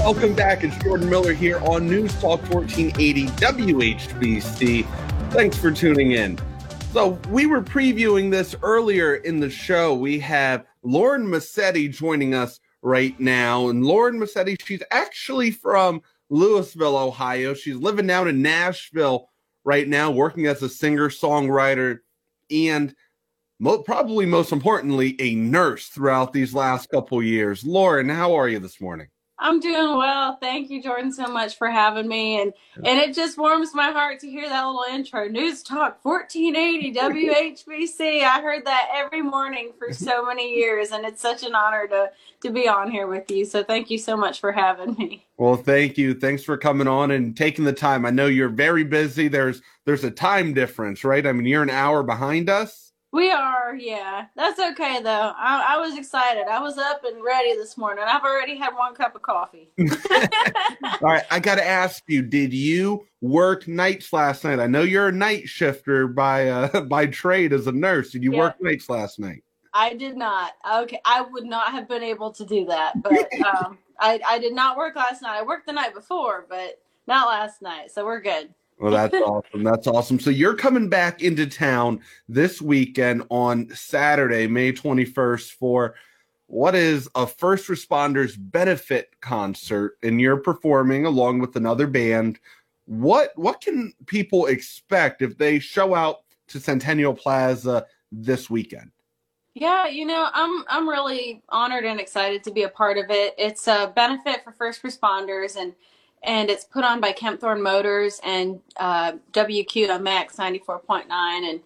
welcome back. It's Jordan Miller here on News Talk 1480 WHBC. Thanks for tuning in. So, we were previewing this earlier in the show. We have Lauren Mascitti joining us right now. And Lauren Mascitti, she's actually from Louisville, Ohio. She's living down in Nashville right now, working as a singer songwriter and mo- probably most importantly, a nurse throughout these last couple years. Lauren, how are you this morning? I'm doing well. Thank you, Jordan, so much for having me. And and it just warms my heart to hear that little intro. News Talk 1480 WHBC. I heard that every morning for so many years, and it's such an honor to to be on here with you. So thank you so much for having me. Well, thank you. Thanks for coming on and taking the time. I know you're very busy. There's there's a time difference, right? I mean, you're an hour behind us. We are, yeah. That's okay though. I, I was excited. I was up and ready this morning. I've already had one cup of coffee. All right, I got to ask you: Did you work nights last night? I know you're a night shifter by uh, by trade as a nurse. Did you Yeah. work nights last night? I did not. Okay, I would not have been able to do that. But um, I I did not work last night. I worked the night before, but not last night. So we're good. Well, that's awesome. That's awesome. So you're coming back into town this weekend on Saturday, May 21st for what is a first responders benefit concert and you're performing along with another band. What what can people expect if they show out to Centennial Plaza this weekend? Yeah, you know, I'm I'm really honored and excited to be a part of it. It's a benefit for first responders and and it's put on by Kempthorne Motors and uh, WQMX 94.9 and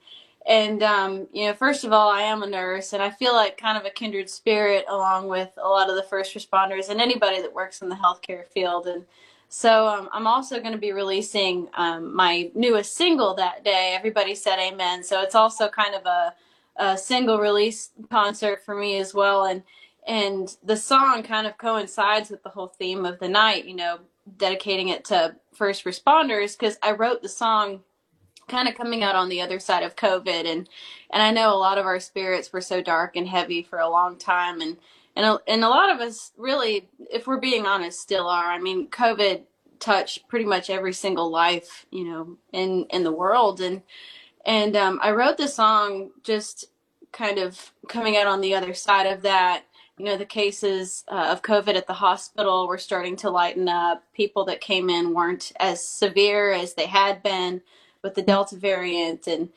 and um, you know, first of all, I am a nurse and I feel like kind of a kindred spirit along with a lot of the first responders and anybody that works in the healthcare field and so um, I'm also going to be releasing um, my newest single that day. Everybody said amen. So it's also kind of a a single release concert for me as well and and the song kind of coincides with the whole theme of the night you know dedicating it to first responders because i wrote the song kind of coming out on the other side of covid and and i know a lot of our spirits were so dark and heavy for a long time and and a, and a lot of us really if we're being honest still are i mean covid touched pretty much every single life you know in in the world and and um, I wrote the song just kind of coming out on the other side of that. You know, the cases uh, of COVID at the hospital were starting to lighten up. People that came in weren't as severe as they had been with the Delta variant, and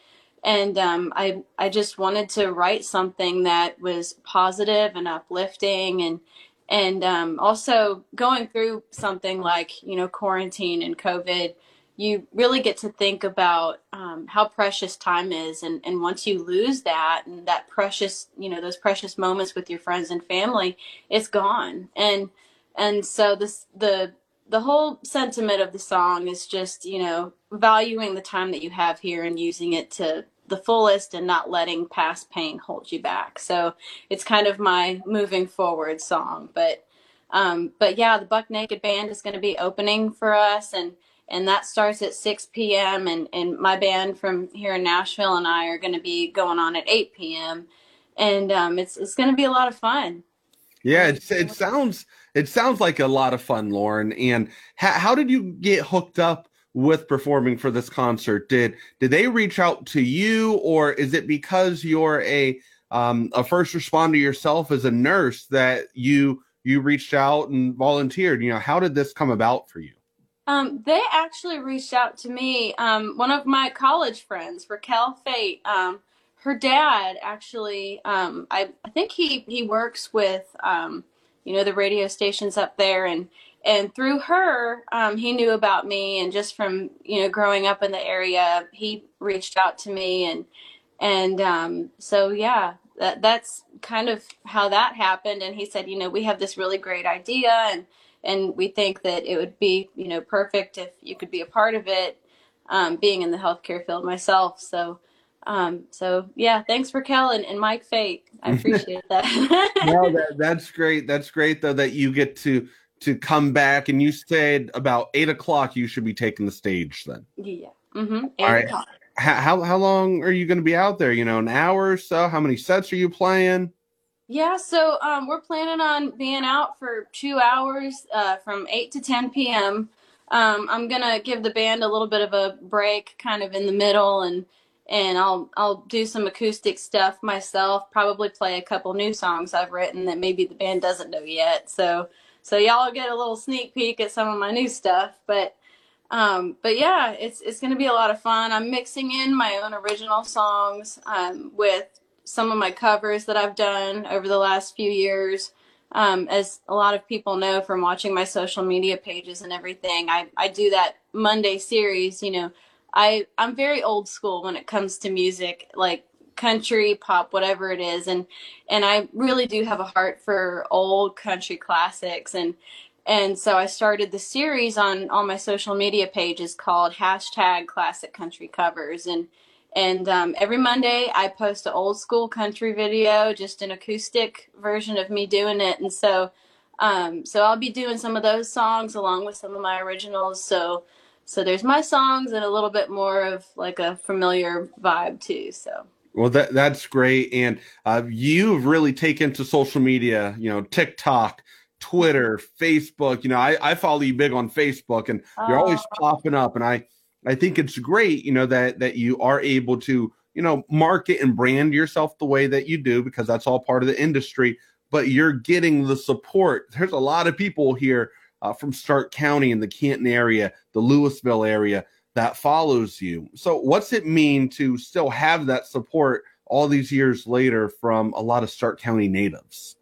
and um, I I just wanted to write something that was positive and uplifting, and and um, also going through something like you know quarantine and COVID you really get to think about um, how precious time is and, and once you lose that and that precious you know those precious moments with your friends and family it's gone. And and so this the the whole sentiment of the song is just you know valuing the time that you have here and using it to the fullest and not letting past pain hold you back. So it's kind of my moving forward song. But um, but yeah the buck naked band is going to be opening for us and and that starts at 6 p.m. and and my band from here in Nashville and I are going to be going on at 8 p.m. and um, it's it's going to be a lot of fun. Yeah, it, it sounds it sounds like a lot of fun, Lauren. And how, how did you get hooked up with performing for this concert? Did did they reach out to you, or is it because you're a um, a first responder yourself as a nurse that you you reached out and volunteered? You know, how did this come about for you? Um, they actually reached out to me. Um, one of my college friends, Raquel Fate, um, her dad actually, um, I, I think he, he works with, um, you know, the radio stations up there and, and through her, um, he knew about me and just from, you know, growing up in the area, he reached out to me and, and, um, so yeah, that, that's kind of how that happened. And he said, you know, we have this really great idea and, and we think that it would be you know perfect if you could be a part of it um, being in the healthcare field myself so um, so yeah thanks raquel and, and mike fate i appreciate that no, that, that's great. That's great though that you get to to come back and you said about eight o'clock you should be taking the stage then. yeah mm-hmm. All right. How, how long are you going to be out there? You know, an hour or so. How many sets are you playing? Yeah, so um, we're planning on being out for two hours uh, from 8 to 10 p.m. Um, I'm gonna give the band a little bit of a break, kind of in the middle, and and I'll I'll do some acoustic stuff myself. Probably play a couple new songs I've written that maybe the band doesn't know yet. So so y'all get a little sneak peek at some of my new stuff. But um, but yeah, it's it's gonna be a lot of fun. I'm mixing in my own original songs um, with some of my covers that I've done over the last few years. Um, as a lot of people know from watching my social media pages and everything, I, I do that Monday series. You know, I I'm very old school when it comes to music, like country, pop, whatever it is, and and I really do have a heart for old country classics and and so I started the series on all my social media pages called hashtag Classic Country Covers and and um, every Monday, I post an old school country video, just an acoustic version of me doing it. And so, um, so I'll be doing some of those songs along with some of my originals. So, so there's my songs and a little bit more of like a familiar vibe too. So. Well, that that's great, and uh, you've really taken to social media. You know, TikTok, Twitter, Facebook. You know, I, I follow you big on Facebook, and you're always oh. popping up. And I I think it's great, you know, that that you are able to, you know, market and brand yourself the way that you do because that's all part of the industry. But you're getting the support. There's a lot of people here uh, from Stark County in the Canton area, the Louisville area that follows you. So, what's it mean to still have that support all these years later from a lot of Stark County natives?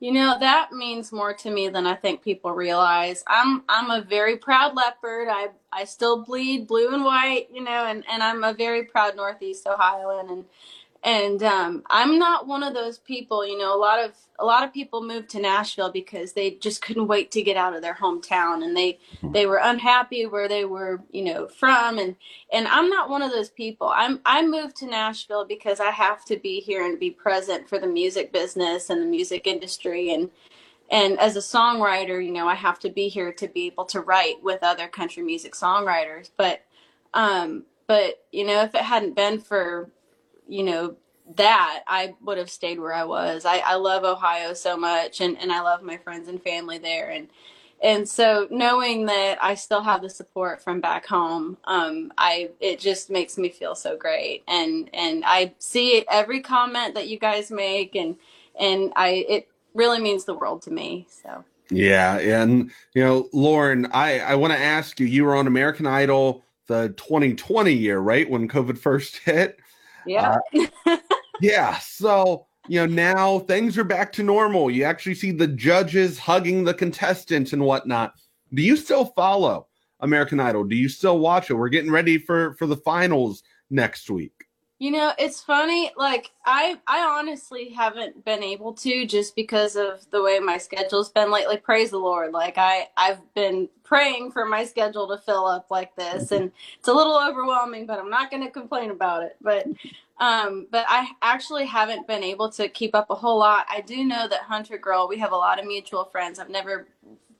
You know, that means more to me than I think people realize. I'm I'm a very proud leopard. I I still bleed blue and white, you know, and, and I'm a very proud Northeast Ohioan and and um, I'm not one of those people. You know, a lot of a lot of people moved to Nashville because they just couldn't wait to get out of their hometown, and they mm-hmm. they were unhappy where they were, you know, from. And and I'm not one of those people. I'm I moved to Nashville because I have to be here and be present for the music business and the music industry, and and as a songwriter, you know, I have to be here to be able to write with other country music songwriters. But um, but you know, if it hadn't been for you know, that I would have stayed where I was. I, I love Ohio so much and, and I love my friends and family there and and so knowing that I still have the support from back home, um, I it just makes me feel so great. And and I see every comment that you guys make and and I it really means the world to me. So yeah, and you know, Lauren, I I want to ask you. You were on American Idol the 2020 year, right when COVID first hit. Yeah. Uh, yeah. So, you know, now things are back to normal. You actually see the judges hugging the contestants and whatnot. Do you still follow American Idol? Do you still watch it? We're getting ready for for the finals next week. You know, it's funny. Like I, I honestly haven't been able to just because of the way my schedule's been lately. Praise the Lord. Like I, I've been praying for my schedule to fill up like this, mm-hmm. and it's a little overwhelming. But I'm not going to complain about it. But, um, but I actually haven't been able to keep up a whole lot. I do know that Hunter Girl. We have a lot of mutual friends. I've never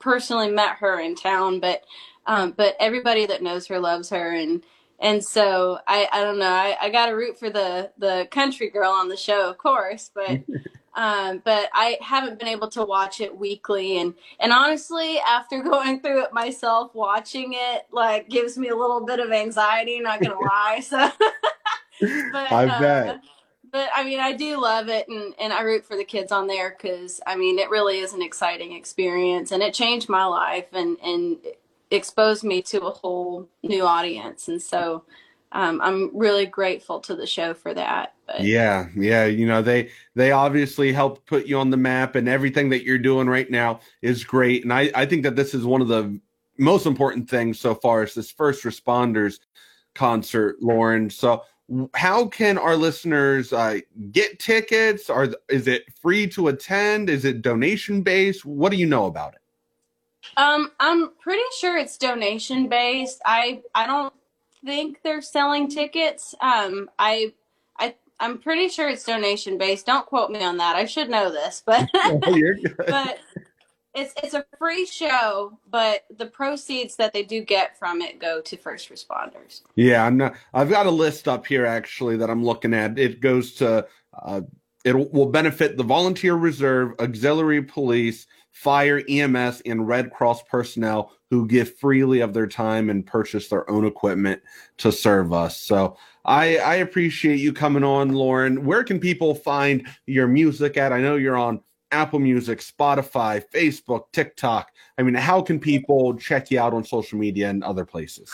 personally met her in town, but, um, but everybody that knows her loves her and and so I, I don't know I, I got to root for the the country girl on the show of course but um, but I haven't been able to watch it weekly. And and honestly after going through it myself watching it like gives me a little bit of anxiety not gonna lie so. But I uh, bet. but I mean I do love it and and I root for the kids on there because I mean it really is an exciting experience and it changed my life and and exposed me to a whole new audience. And so um, I'm really grateful to the show for that. But. Yeah, yeah, you know they they obviously helped put you on the map, and everything that you're doing right now is great. And I I think that this is one of the most important things so far is this first responders concert, Lauren. So how can our listeners uh, get tickets? Are is it free to attend? Is it donation based? What do you know about it? Um, I'm pretty sure it's donation based. I I don't think they're selling tickets. Um, I I I'm pretty sure it's donation based. Don't quote me on that. I should know this, but but it's it's a free show, but the proceeds that they do get from it go to first responders. Yeah, I'm not. I've got a list up here actually that I'm looking at. It goes to uh, It will benefit the volunteer reserve, auxiliary police, fire, EMS, and Red Cross personnel who give freely of their time and purchase their own equipment to serve us. So I, I appreciate you coming on, Lauren. Where can people find your music at? I know you're on Apple Music, Spotify, Facebook, TikTok. I mean, how can people check you out on social media and other places?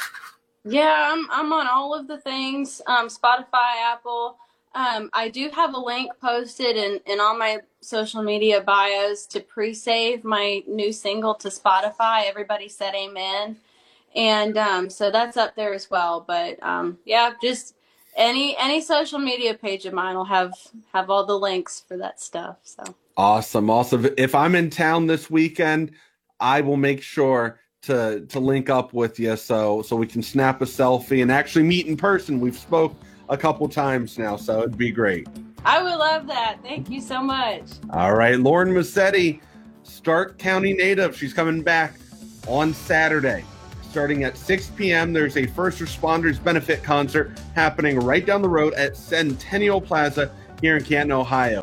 Yeah, I'm I'm on all of the things. Um, Spotify, Apple. Um, I do have a link posted in, in all my social media bios to pre-save my new single to Spotify. Everybody said amen. And um, so that's up there as well. But um, yeah, just any any social media page of mine will have have all the links for that stuff. So awesome, awesome. If I'm in town this weekend, I will make sure to to link up with you so so we can snap a selfie and actually meet in person. We've spoke a couple times now, so it'd be great. I would love that. Thank you so much. All right, Lauren Mascitti, Stark County native. She's coming back on Saturday. Starting at 6 p.m., there's a first responders benefit concert happening right down the road at Centennial Plaza here in Canton, Ohio.